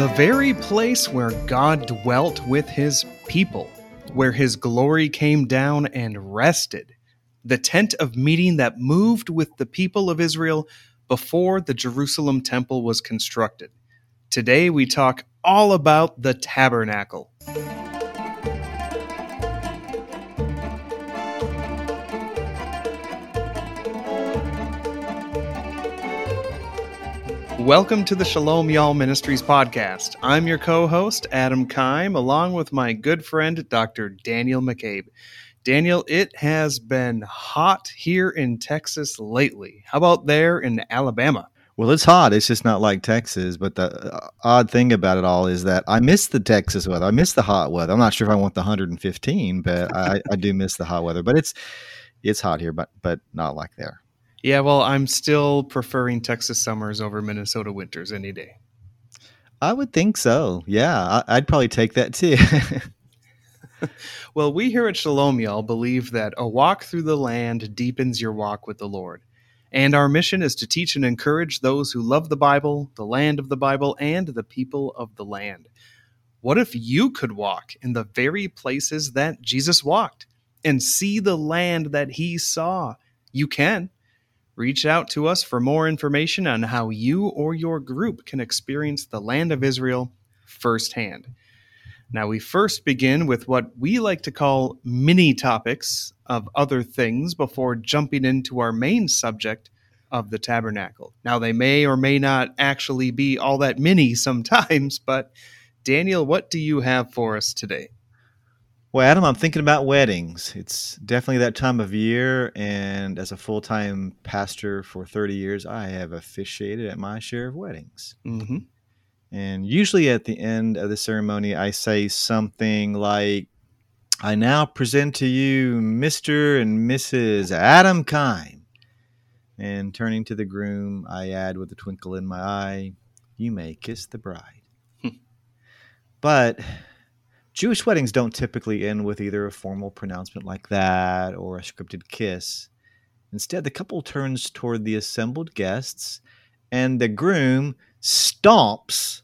The very place where God dwelt with his people, where his glory came down and rested. The tent of meeting that moved with the people of Israel before the Jerusalem temple was constructed. Today we talk all about the tabernacle. Welcome to the Shalom Y'all Ministries podcast. I'm your co host, Adam Kime, along with my good friend, Dr. Daniel McCabe. Daniel, it has been hot here in Texas lately. How about there in Alabama? Well, it's hot. It's just not like Texas. But the uh, odd thing about it all is that I miss the Texas weather. I miss the hot weather. I'm not sure if I want the 115, but I, I do miss the hot weather. But it's it's hot here, but but not like there. Yeah, well, I'm still preferring Texas summers over Minnesota winters any day. I would think so. Yeah, I, would probably take that too. well, we here at Shalom Y'all believe that a walk through the land deepens your walk with the Lord. And our mission is to teach and encourage those who love the Bible, the land of the Bible, and the people of the land. What if you could walk in the very places that Jesus walked and see the land that he saw? You can. Reach out to us for more information on how you or your group can experience the land of Israel firsthand. Now, we first begin with what we like to call mini topics of other things before jumping into our main subject of the tabernacle. Now, they may or may not actually be all that mini sometimes, but Daniel, what do you have for us today? Well, Adam, I'm thinking about weddings. It's definitely that time of year. And as a full time pastor for 30 years, I have officiated at my share of weddings. Mm-hmm. And usually at the end of the ceremony, I say something like, I now present to you Mr. and Mrs. Adam Kime. And turning to the groom, I add with a twinkle in my eye, You may kiss the bride. Hmm. but Jewish weddings don't typically end with either a formal pronouncement like that or a scripted kiss. Instead, the couple turns toward the assembled guests, and the groom stomps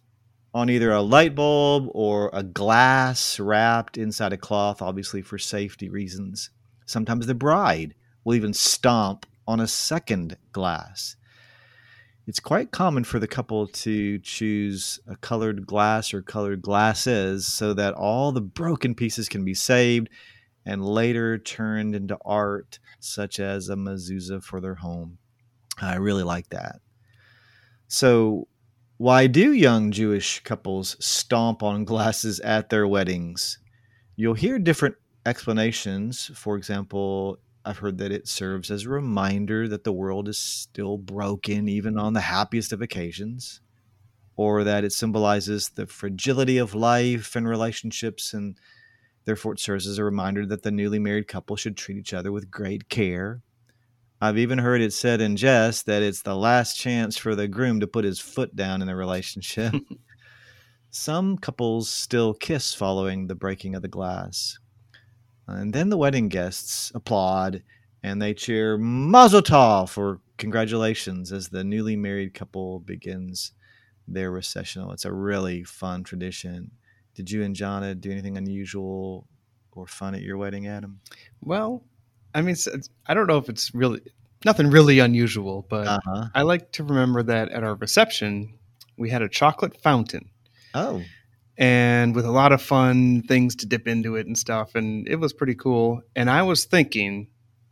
on either a light bulb or a glass wrapped inside a cloth, obviously for safety reasons. Sometimes the bride will even stomp on a second glass it's quite common for the couple to choose a colored glass or colored glasses so that all the broken pieces can be saved and later turned into art, such as a mezuzah for their home. I really like that. So, why do young Jewish couples stomp on glasses at their weddings? You'll hear different explanations. For example, I've heard that it serves as a reminder that the world is still broken, even on the happiest of occasions, or that it symbolizes the fragility of life and relationships, and therefore it serves as a reminder that the newly married couple should treat each other with great care. I've even heard it said in jest that it's the last chance for the groom to put his foot down in the relationship. Some couples still kiss following the breaking of the glass. And then the wedding guests applaud and they cheer Mazel Tov for congratulations as the newly married couple begins their recessional. It's a really fun tradition. Did you and Jana do anything unusual or fun at your wedding, Adam? Well, I mean, I don't know if it's really nothing really unusual, but uh-huh. I like to remember that at our reception we had a chocolate fountain. Oh, and with a lot of fun things to dip into it and stuff and it was pretty cool. And i was thinking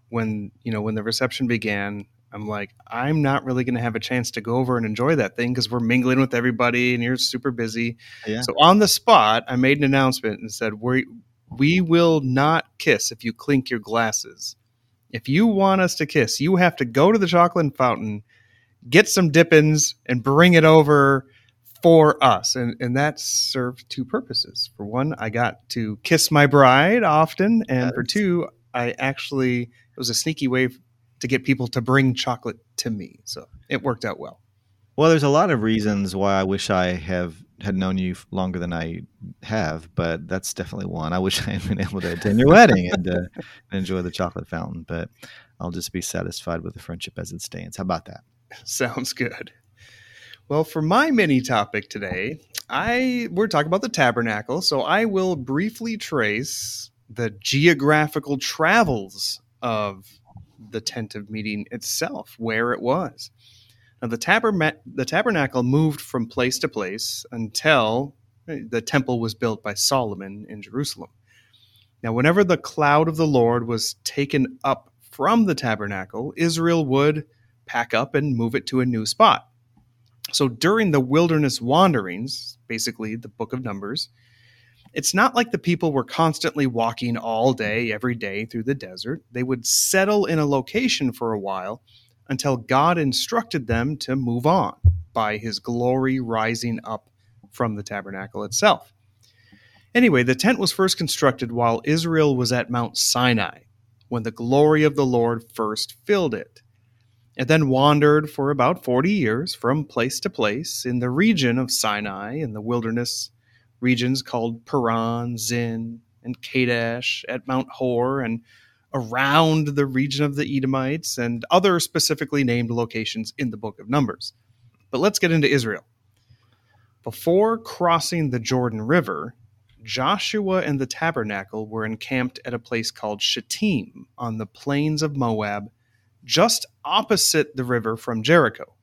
when you know when the reception began i'm like i'm not really going to have a chance to go over and enjoy that thing because we're mingling with everybody and you're super busy. Yeah. so on the spot i made an announcement and said we we will not kiss if you clink your glasses. If you want us to kiss you have to go to the chocolate fountain get some dippins and bring it over for us. And, and that served two purposes. For one, I got to kiss my bride often. And for two, I actually, it was a sneaky way to get people to bring chocolate to me. So it worked out well. Well, there's a lot of reasons why I wish I have had known you longer than I have, but that's definitely one. I wish I had been able to attend your wedding and uh, enjoy the chocolate fountain, but I'll just be satisfied with the friendship as it stands. How about that? Sounds good. Well, for my mini topic today, I we're talking about the tabernacle, so I will briefly trace the geographical travels of the tent of meeting itself, where it was. Now, the, the tabernacle moved from place to place until eh, the temple was built by Solomon in Jerusalem. Now, whenever the cloud of the Lord was taken up from the tabernacle, Israel would pack up and move it to a new spot. So during the wilderness wanderings, basically the book of Numbers, it's not like the people were constantly walking all day, every day through the desert. They would settle in a location for a while until God instructed them to move on by his glory rising up from the tabernacle itself. Anyway, the tent was first constructed while Israel was at Mount Sinai, when the glory of the Lord first filled it. It then wandered for about 40 years from place to place in the region of Sinai in the wilderness regions called Paran, Zin, and Kadesh at Mount Hor and around the region of the Edomites and other specifically named locations in the book of Numbers. But let's get into Israel. Before crossing the Jordan River, Joshua and the tabernacle were encamped at a place called Shittim on the plains of Moab, just opposite the river from Jericho.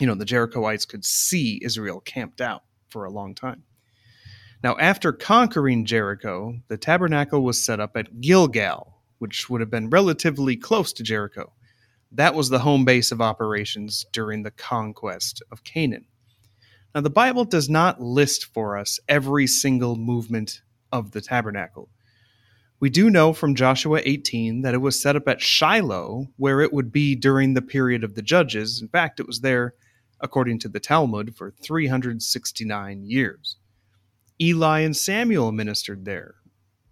You know, the Jerichoites could see Israel camped out for a long time. Now, after conquering Jericho, the tabernacle was set up at Gilgal, which would have been relatively close to Jericho. That was the home base of operations during the conquest of Canaan. Now, the Bible does not list for us every single movement of the tabernacle. We do know from Joshua 18 that it was set up at Shiloh, where it would be during the period of the judges. In fact, it was there, according to the Talmud, for 369 years. Eli and Samuel ministered there.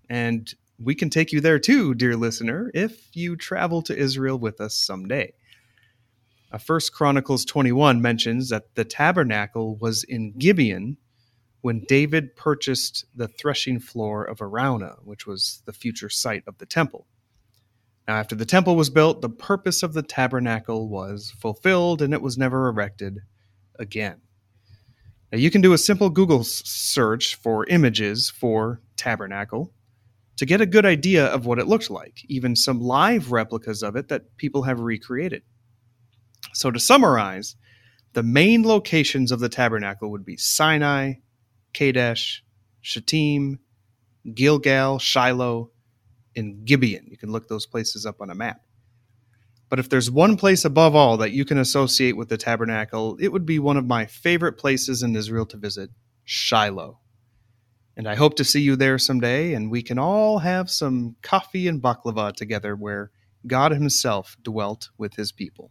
And we can take you there too, dear listener, if you travel to Israel with us someday. Uh, First Chronicles 21 mentions that the tabernacle was in Gibeon when David purchased the threshing floor of Araunah, which was the future site of the temple. Now, after the temple was built, the purpose of the tabernacle was fulfilled and it was never erected again. Now, you can do a simple Google search for images for tabernacle to get a good idea of what it looked like, even some live replicas of it that people have recreated. So, to summarize, the main locations of the tabernacle would be Sinai, Kadesh, Shittim, Gilgal, Shiloh, and Gibeon. You can look those places up on a map. But if there's one place above all that you can associate with the tabernacle, it would be one of my favorite places in Israel to visit Shiloh. And I hope to see you there someday, and we can all have some coffee and baklava together where God Himself dwelt with His people.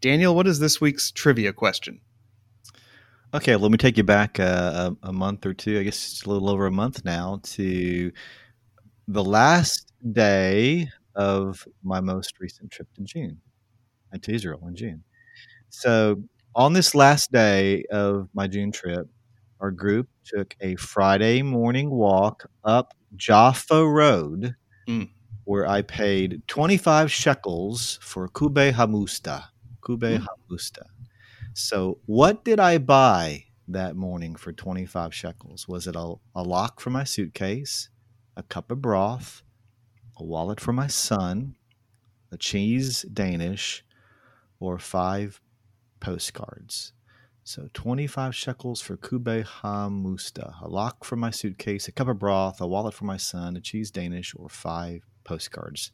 Daniel, what is this week's trivia question? Okay, let me take you back uh, a, a, month or two, I guess it's a little over a month now, to the last day of my most recent trip to June, and to Israel in June. So, on this last day of my June trip, our group took a Friday morning walk up Jaffa Road, mm. where I paid 25 shekels for kube hamusta. Kube mm. hamusta. So, what did I buy that morning for 25 shekels? Was it a, a lock for my suitcase, a cup of broth, a wallet for my son, a cheese Danish, or five postcards? So 25 shekels for kube hamusta, a lock for my suitcase, a cup of broth, a wallet for my son, a cheese Danish, or five postcards.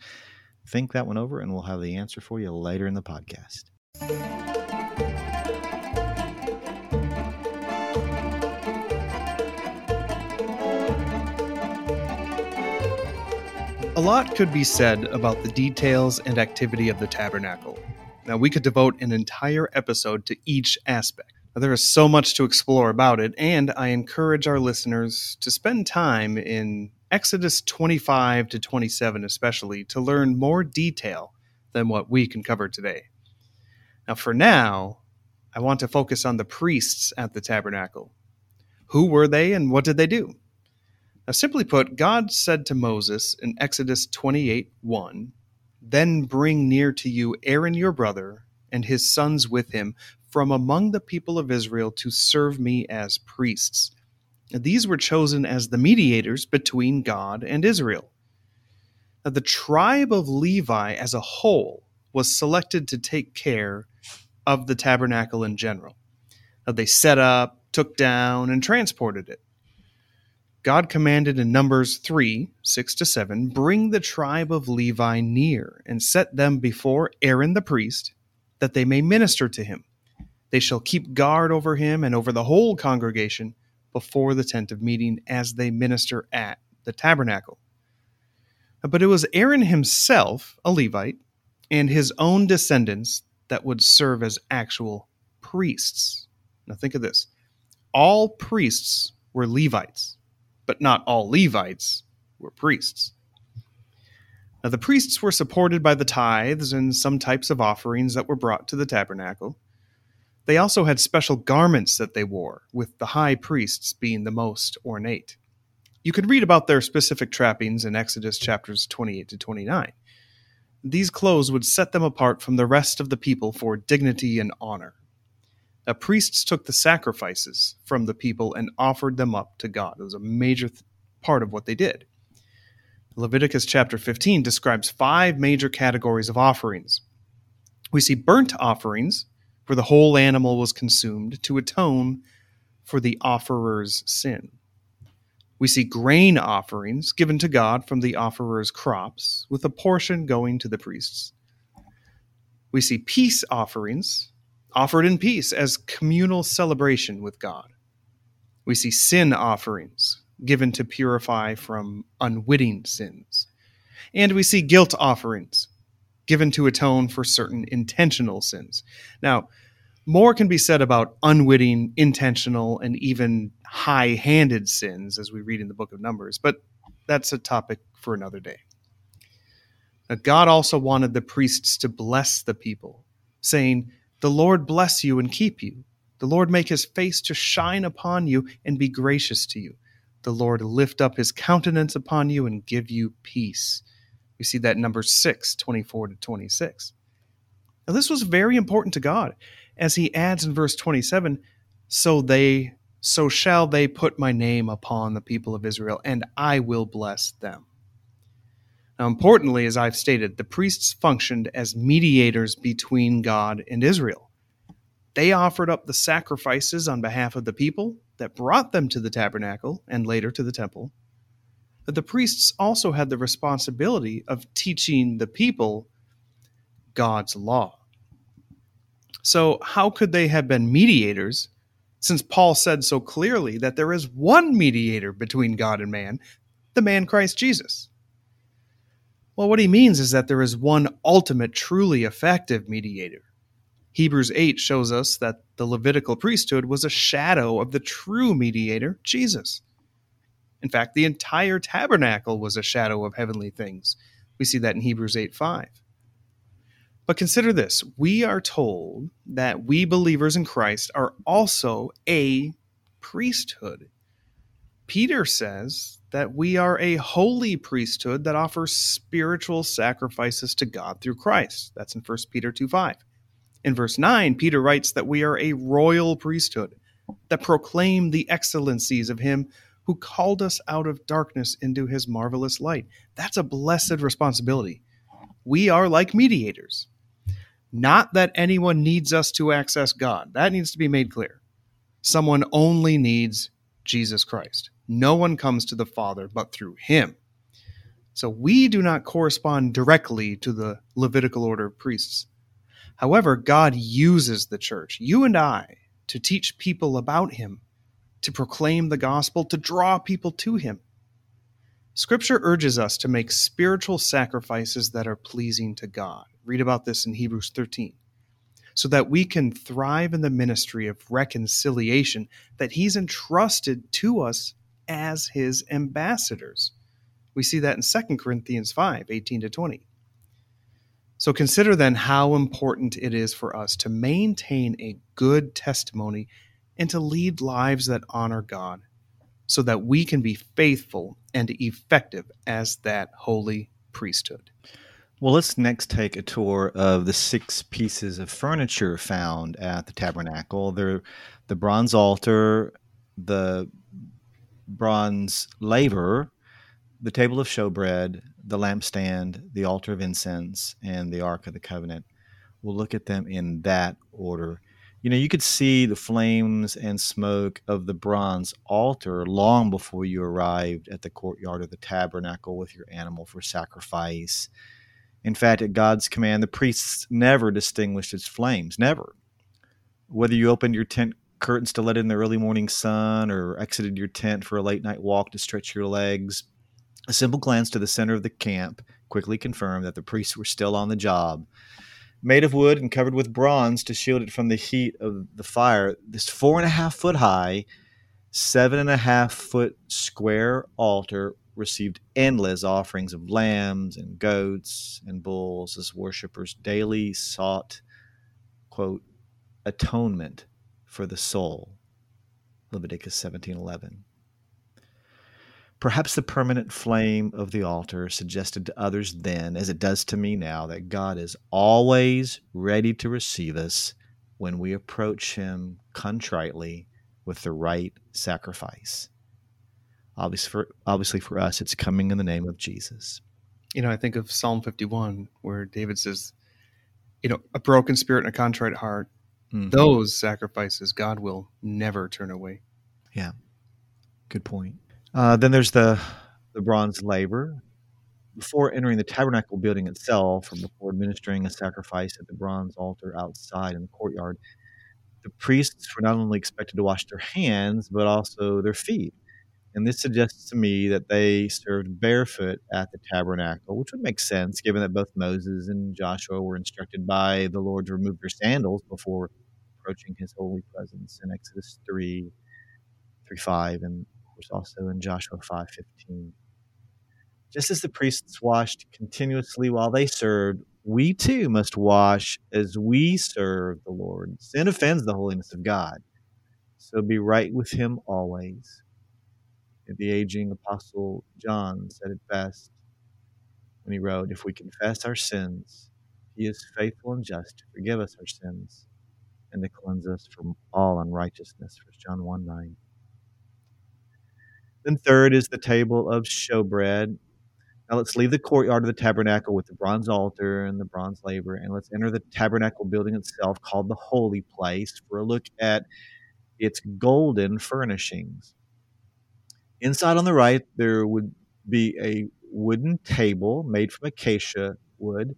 Think that one over, and we'll have the answer for you later in the podcast. Lot could be said about the details and activity of the tabernacle. Now, we could devote an entire episode to each aspect. There is so much to explore about it, and I encourage our listeners to spend time in Exodus 25 to 27, especially, to learn more detail than what we can cover today. Now, for now, I want to focus on the priests at the tabernacle. Who were they and what did they do? Now, simply put, God said to Moses in Exodus 28 1, Then bring near to you Aaron your brother and his sons with him from among the people of Israel to serve me as priests. These were chosen as the mediators between God and Israel. Now, the tribe of Levi as a whole was selected to take care of the tabernacle in general. Now, they set up, took down, and transported it. God commanded in Numbers 3 6 to 7 Bring the tribe of Levi near, and set them before Aaron the priest, that they may minister to him. They shall keep guard over him and over the whole congregation before the tent of meeting as they minister at the tabernacle. But it was Aaron himself, a Levite, and his own descendants that would serve as actual priests. Now think of this all priests were Levites but not all Levites were priests. Now, the priests were supported by the tithes and some types of offerings that were brought to the tabernacle. They also had special garments that they wore, with the high priests being the most ornate. You can read about their specific trappings in Exodus chapters 28 to 29. These clothes would set them apart from the rest of the people for dignity and honor. The priests took the sacrifices from the people and offered them up to God. It was a major th- part of what they did. Leviticus chapter 15 describes five major categories of offerings. We see burnt offerings, where the whole animal was consumed to atone for the offerer's sin. We see grain offerings given to God from the offerer's crops, with a portion going to the priests. We see peace offerings, offered in peace as communal celebration with God. We see sin offerings given to purify from unwitting sins. And we see guilt offerings given to atone for certain intentional sins. Now, more can be said about unwitting, intentional, and even high handed sins as we read in the book of Numbers, but that's a topic for another day. Now, God also wanted the priests to bless the people, saying, the Lord bless you and keep you. The Lord make his face to shine upon you and be gracious to you. The Lord lift up his countenance upon you and give you peace. We see that in Numbers 6, 24 to 26. Now, this was very important to God, as he adds in verse 27 So they so shall they put my name upon the people of Israel, and I will bless them. Now, importantly, as I've stated, the priests functioned as mediators between God and Israel. They offered up the sacrifices on behalf of the people that brought them to the tabernacle and later to the temple. But the priests also had the responsibility of teaching the people God's law. So, how could they have been mediators since Paul said so clearly that there is one mediator between God and man, the man Christ Jesus? Well, what he means is that there is one ultimate, truly effective mediator. Hebrews 8 shows us that the Levitical priesthood was a shadow of the true mediator, Jesus. In fact, the entire tabernacle was a shadow of heavenly things. We see that in Hebrews 8 5. But consider this we are told that we believers in Christ are also a priesthood. Peter says that we are a holy priesthood that offers spiritual sacrifices to God through Christ. That's in 1 Peter 2 5. In verse 9, Peter writes that we are a royal priesthood that proclaim the excellencies of him who called us out of darkness into his marvelous light. That's a blessed responsibility. We are like mediators. Not that anyone needs us to access God. That needs to be made clear. Someone only needs Jesus Christ. No one comes to the Father but through him. So we do not correspond directly to the Levitical order of priests. However, God uses the church, you and I, to teach people about him, to proclaim the gospel, to draw people to him. Scripture urges us to make spiritual sacrifices that are pleasing to God. Read about this in Hebrews 13 so that we can thrive in the ministry of reconciliation that He's entrusted to us as His ambassadors. We see that in 2 Corinthians 5 18 to 20. So consider then how important it is for us to maintain a good testimony and to lead lives that honor God so that we can be faithful and effective as that holy priesthood. Well, let's next take a tour of the six pieces of furniture found at the tabernacle. They're the bronze altar, the bronze laver, the table of showbread, the lampstand, the altar of incense, and the ark of the covenant. We'll look at them in that order. You know, you could see the flames and smoke of the bronze altar long before you arrived at the courtyard of the tabernacle with your animal for sacrifice in fact, at God's command, the priests never distinguished its flames, never. Whether you opened your tent curtains to let in the early morning sun or exited your tent for a late night walk to stretch your legs, a simple glance to the center of the camp quickly confirmed that the priests were still on the job. Made of wood and covered with bronze to shield it from the heat of the fire, this four and a half foot high, seven and a half foot square altar received endless offerings of lambs and goats and bulls as worshippers daily sought, quote, atonement for the soul. Leviticus 17:11. Perhaps the permanent flame of the altar suggested to others then, as it does to me now, that God is always ready to receive us when we approach Him contritely with the right sacrifice. Obviously for, obviously for us, it's coming in the name of Jesus. You know, I think of Psalm 51, where David says, you know, a broken spirit and a contrite heart, mm-hmm. those sacrifices God will never turn away. Yeah, good point. Uh, then there's the the bronze laver. Before entering the tabernacle building itself, or before administering a sacrifice at the bronze altar outside in the courtyard, the priests were not only expected to wash their hands, but also their feet. And this suggests to me that they served barefoot at the tabernacle, which would make sense given that both Moses and Joshua were instructed by the Lord to remove their sandals before approaching his holy presence in Exodus 3, 3 5, and of course also in Joshua 5 15. Just as the priests washed continuously while they served, we too must wash as we serve the Lord. Sin offends the holiness of God. So be right with him always the aging apostle John said it best when he wrote, If we confess our sins, he is faithful and just to forgive us our sins and to cleanse us from all unrighteousness. 1 John 1 9. Then, third is the table of showbread. Now, let's leave the courtyard of the tabernacle with the bronze altar and the bronze laver, and let's enter the tabernacle building itself, called the holy place, for a look at its golden furnishings. Inside on the right, there would be a wooden table made from acacia wood,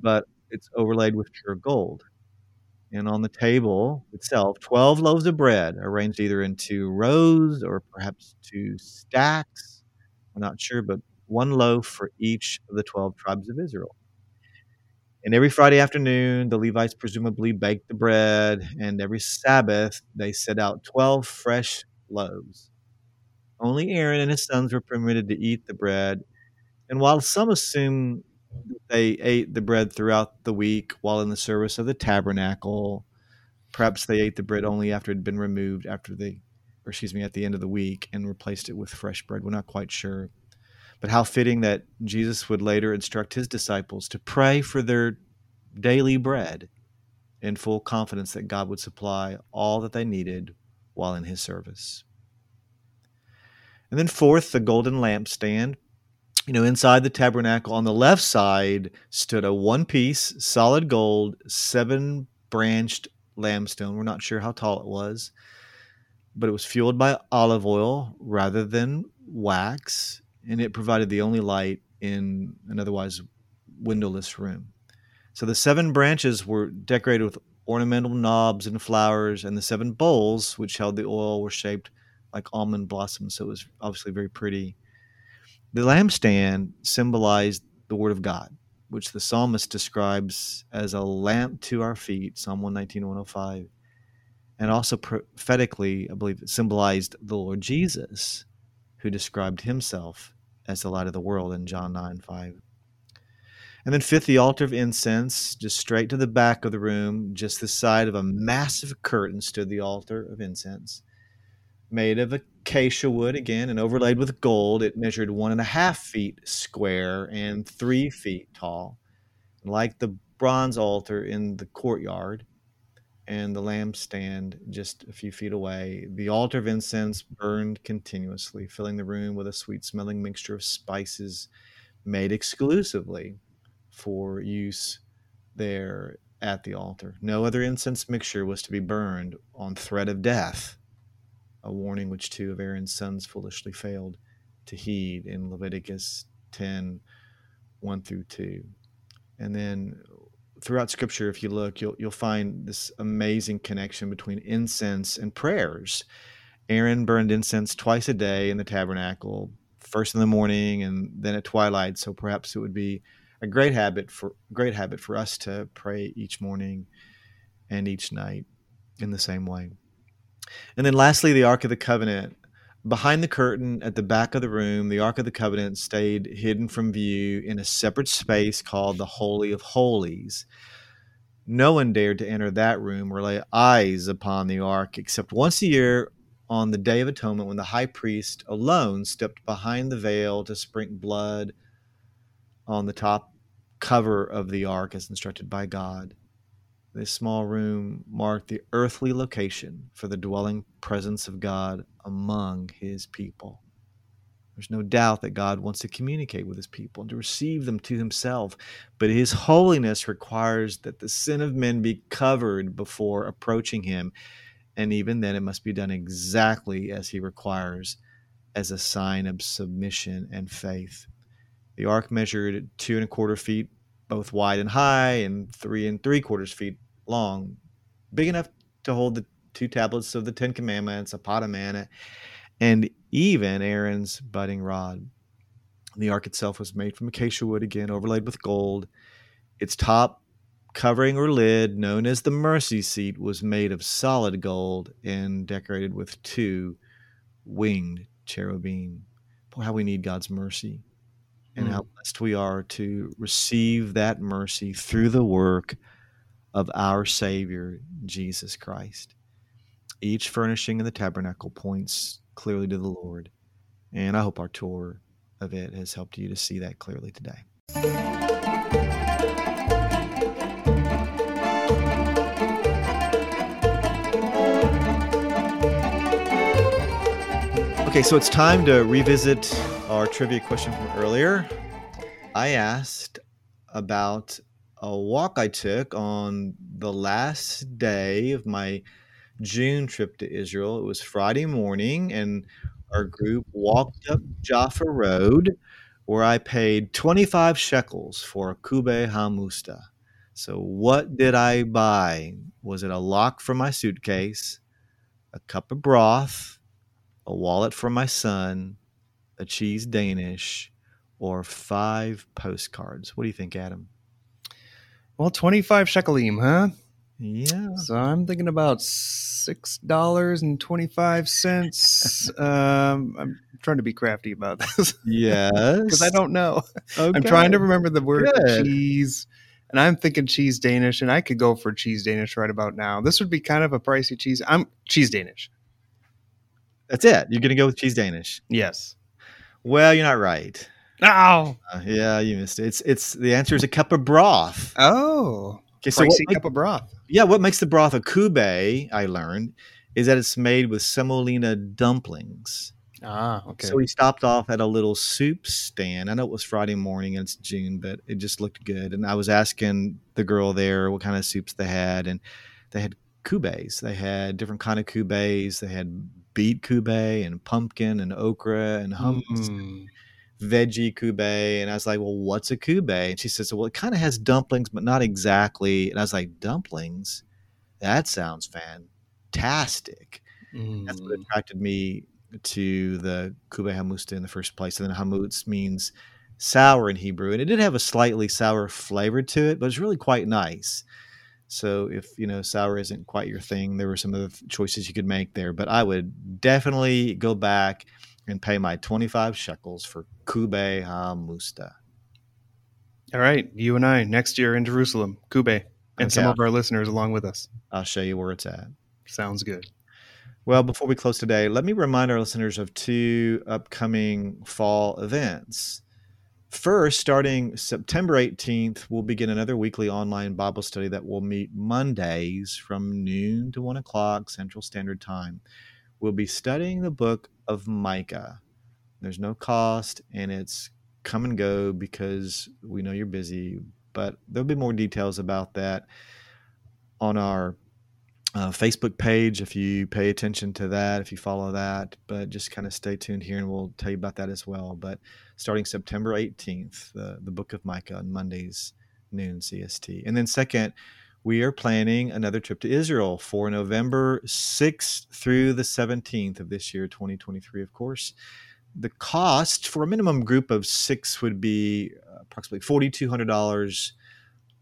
but it's overlaid with pure gold. And on the table itself, 12 loaves of bread arranged either into rows or perhaps two stacks. I'm not sure, but one loaf for each of the 12 tribes of Israel. And every Friday afternoon, the Levites presumably baked the bread, and every Sabbath, they set out 12 fresh loaves. Only Aaron and his sons were permitted to eat the bread. And while some assume they ate the bread throughout the week while in the service of the tabernacle, perhaps they ate the bread only after it had been removed after the or excuse me, at the end of the week and replaced it with fresh bread. We're not quite sure. But how fitting that Jesus would later instruct his disciples to pray for their daily bread in full confidence that God would supply all that they needed while in his service. And then fourth, the golden lampstand. You know, inside the tabernacle on the left side stood a one piece, solid gold, seven branched lampstand. We're not sure how tall it was, but it was fueled by olive oil rather than wax, and it provided the only light in an otherwise windowless room. So the seven branches were decorated with ornamental knobs and flowers, and the seven bowls, which held the oil, were shaped like almond blossoms. So it was obviously very pretty. The lampstand symbolized the Word of God, which the psalmist describes as a lamp to our feet, Psalm 119, 105. And also prophetically, I believe it symbolized the Lord Jesus, who described himself as the light of the world in John 9, 5. And then fifth, the altar of incense, just straight to the back of the room, just the side of a massive curtain stood the altar of incense made of acacia wood again and overlaid with gold. It measured one and a half feet square and three feet tall. Like the bronze altar in the courtyard and the lampstand just a few feet away, the altar of incense burned continuously, filling the room with a sweet smelling mixture of spices made exclusively for use there at the altar. No other incense mixture was to be burned on threat of death a warning which two of Aaron's sons foolishly failed to heed in Leviticus 10 1 through 2. And then throughout scripture if you look you'll you'll find this amazing connection between incense and prayers. Aaron burned incense twice a day in the tabernacle, first in the morning and then at twilight, so perhaps it would be a great habit for great habit for us to pray each morning and each night in the same way. And then lastly, the Ark of the Covenant. Behind the curtain at the back of the room, the Ark of the Covenant stayed hidden from view in a separate space called the Holy of Holies. No one dared to enter that room or lay eyes upon the Ark except once a year on the Day of Atonement when the high priest alone stepped behind the veil to sprinkle blood on the top cover of the Ark as instructed by God. This small room marked the earthly location for the dwelling presence of God among his people. There's no doubt that God wants to communicate with his people and to receive them to himself, but his holiness requires that the sin of men be covered before approaching him. And even then, it must be done exactly as he requires as a sign of submission and faith. The ark measured two and a quarter feet both wide and high and three and three quarters feet long, big enough to hold the two tablets of the Ten Commandments, a pot of manna, and even Aaron's budding rod. The ark itself was made from acacia wood, again overlaid with gold. Its top covering or lid, known as the mercy seat, was made of solid gold and decorated with two winged cherubim. Boy, how we need God's mercy and mm. how blessed we are to receive that mercy through the work of our Savior, Jesus Christ. Each furnishing in the tabernacle points clearly to the Lord. And I hope our tour of it has helped you to see that clearly today. Okay, so it's time to revisit our trivia question from earlier. I asked about a walk I took on the last day of my June trip to Israel. It was Friday morning, and our mm-hmm. group walked up Jaffa Road, where I paid 25 shekels for a kube hamusta. So, what did I buy? Was it a lock for my suitcase, a cup of broth, a wallet for my son, a cheese Danish, or five postcards. What do you think, Adam? Well, 25 shekalim, huh? Yeah. So I'm thinking about six dollars and twenty five cents. um, I'm trying to be crafty about this. Yes, because I don't know. Okay. I'm trying to remember the word Good. cheese, and I'm thinking cheese Danish, and I could go for cheese Danish right about now. This would be kind of a pricey cheese. I'm cheese Danish. That's it. You're gonna go with cheese Danish. Yes. Well, you're not right. Oh. Uh, yeah, you missed it. It's it's the answer is a cup of broth. Oh. Okay, so what, cup of broth. Yeah, what makes the broth a kube? I learned is that it's made with semolina dumplings. Ah, okay. So we stopped off at a little soup stand. I know it was Friday morning and it's June, but it just looked good. And I was asking the girl there what kind of soups they had, and they had kubes. They had different kind of kubes. They had beet kube and pumpkin and okra and hummus. Mm. Veggie kube, and I was like, "Well, what's a kube?" And she says, "Well, it kind of has dumplings, but not exactly." And I was like, "Dumplings? That sounds fantastic." Mm. That's what mm. attracted me to the kube hamusta in the first place. And then hamutz means sour in Hebrew, and it did have a slightly sour flavor to it, but it's really quite nice. So if you know sour isn't quite your thing, there were some other choices you could make there. But I would definitely go back and pay my twenty-five shekels for kube hamusta. All right, you and I next year in Jerusalem, kube, and okay. some of our listeners along with us. I'll show you where it's at. Sounds good. Well, before we close today, let me remind our listeners of two upcoming fall events. First, starting September 18th, we'll begin another weekly online Bible study that will meet Mondays from noon to 1 o'clock Central Standard Time. We'll be studying the book of Micah. There's no cost, and it's come and go because we know you're busy, but there'll be more details about that on our uh, Facebook page if you pay attention to that, if you follow that. But just kind of stay tuned here and we'll tell you about that as well. But starting September 18th, the, the book of Micah on Mondays, noon CST. And then, second, we are planning another trip to Israel for November 6th through the 17th of this year, 2023, of course. The cost for a minimum group of six would be approximately $4,200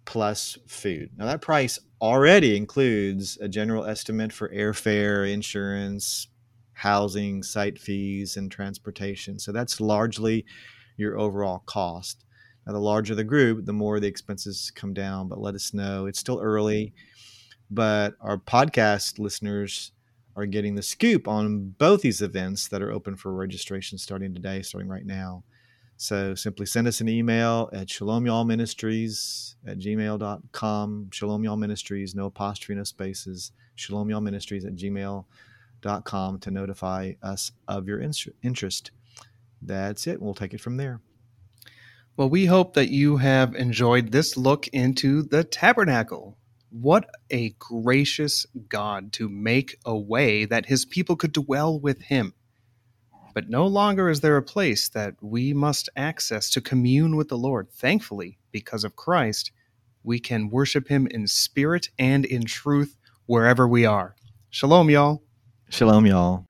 plus food. Now, that price already includes a general estimate for airfare, insurance, housing, site fees, and transportation. So that's largely your overall cost. Now, the larger the group, the more the expenses come down, but let us know. It's still early, mm-hmm. but our podcast listeners are getting the scoop on both these events that are open for registration starting today, starting right now. So simply send us an email at Shalom Y'all Ministries at gmail.com. Shalom Y'all Ministries, no apostrophe, no spaces. Shalom Y'all Ministries at gmail.com to notify us of your interest. That's it. We'll take it from there. Well, we hope that you have enjoyed this look into the tabernacle. What a gracious God to make a way that his people could dwell with him. But no longer is there a place that we must access to commune with the Lord. Thankfully, because of Christ, we can worship him in spirit and in truth wherever we are. Shalom, y'all. Shalom, y'all.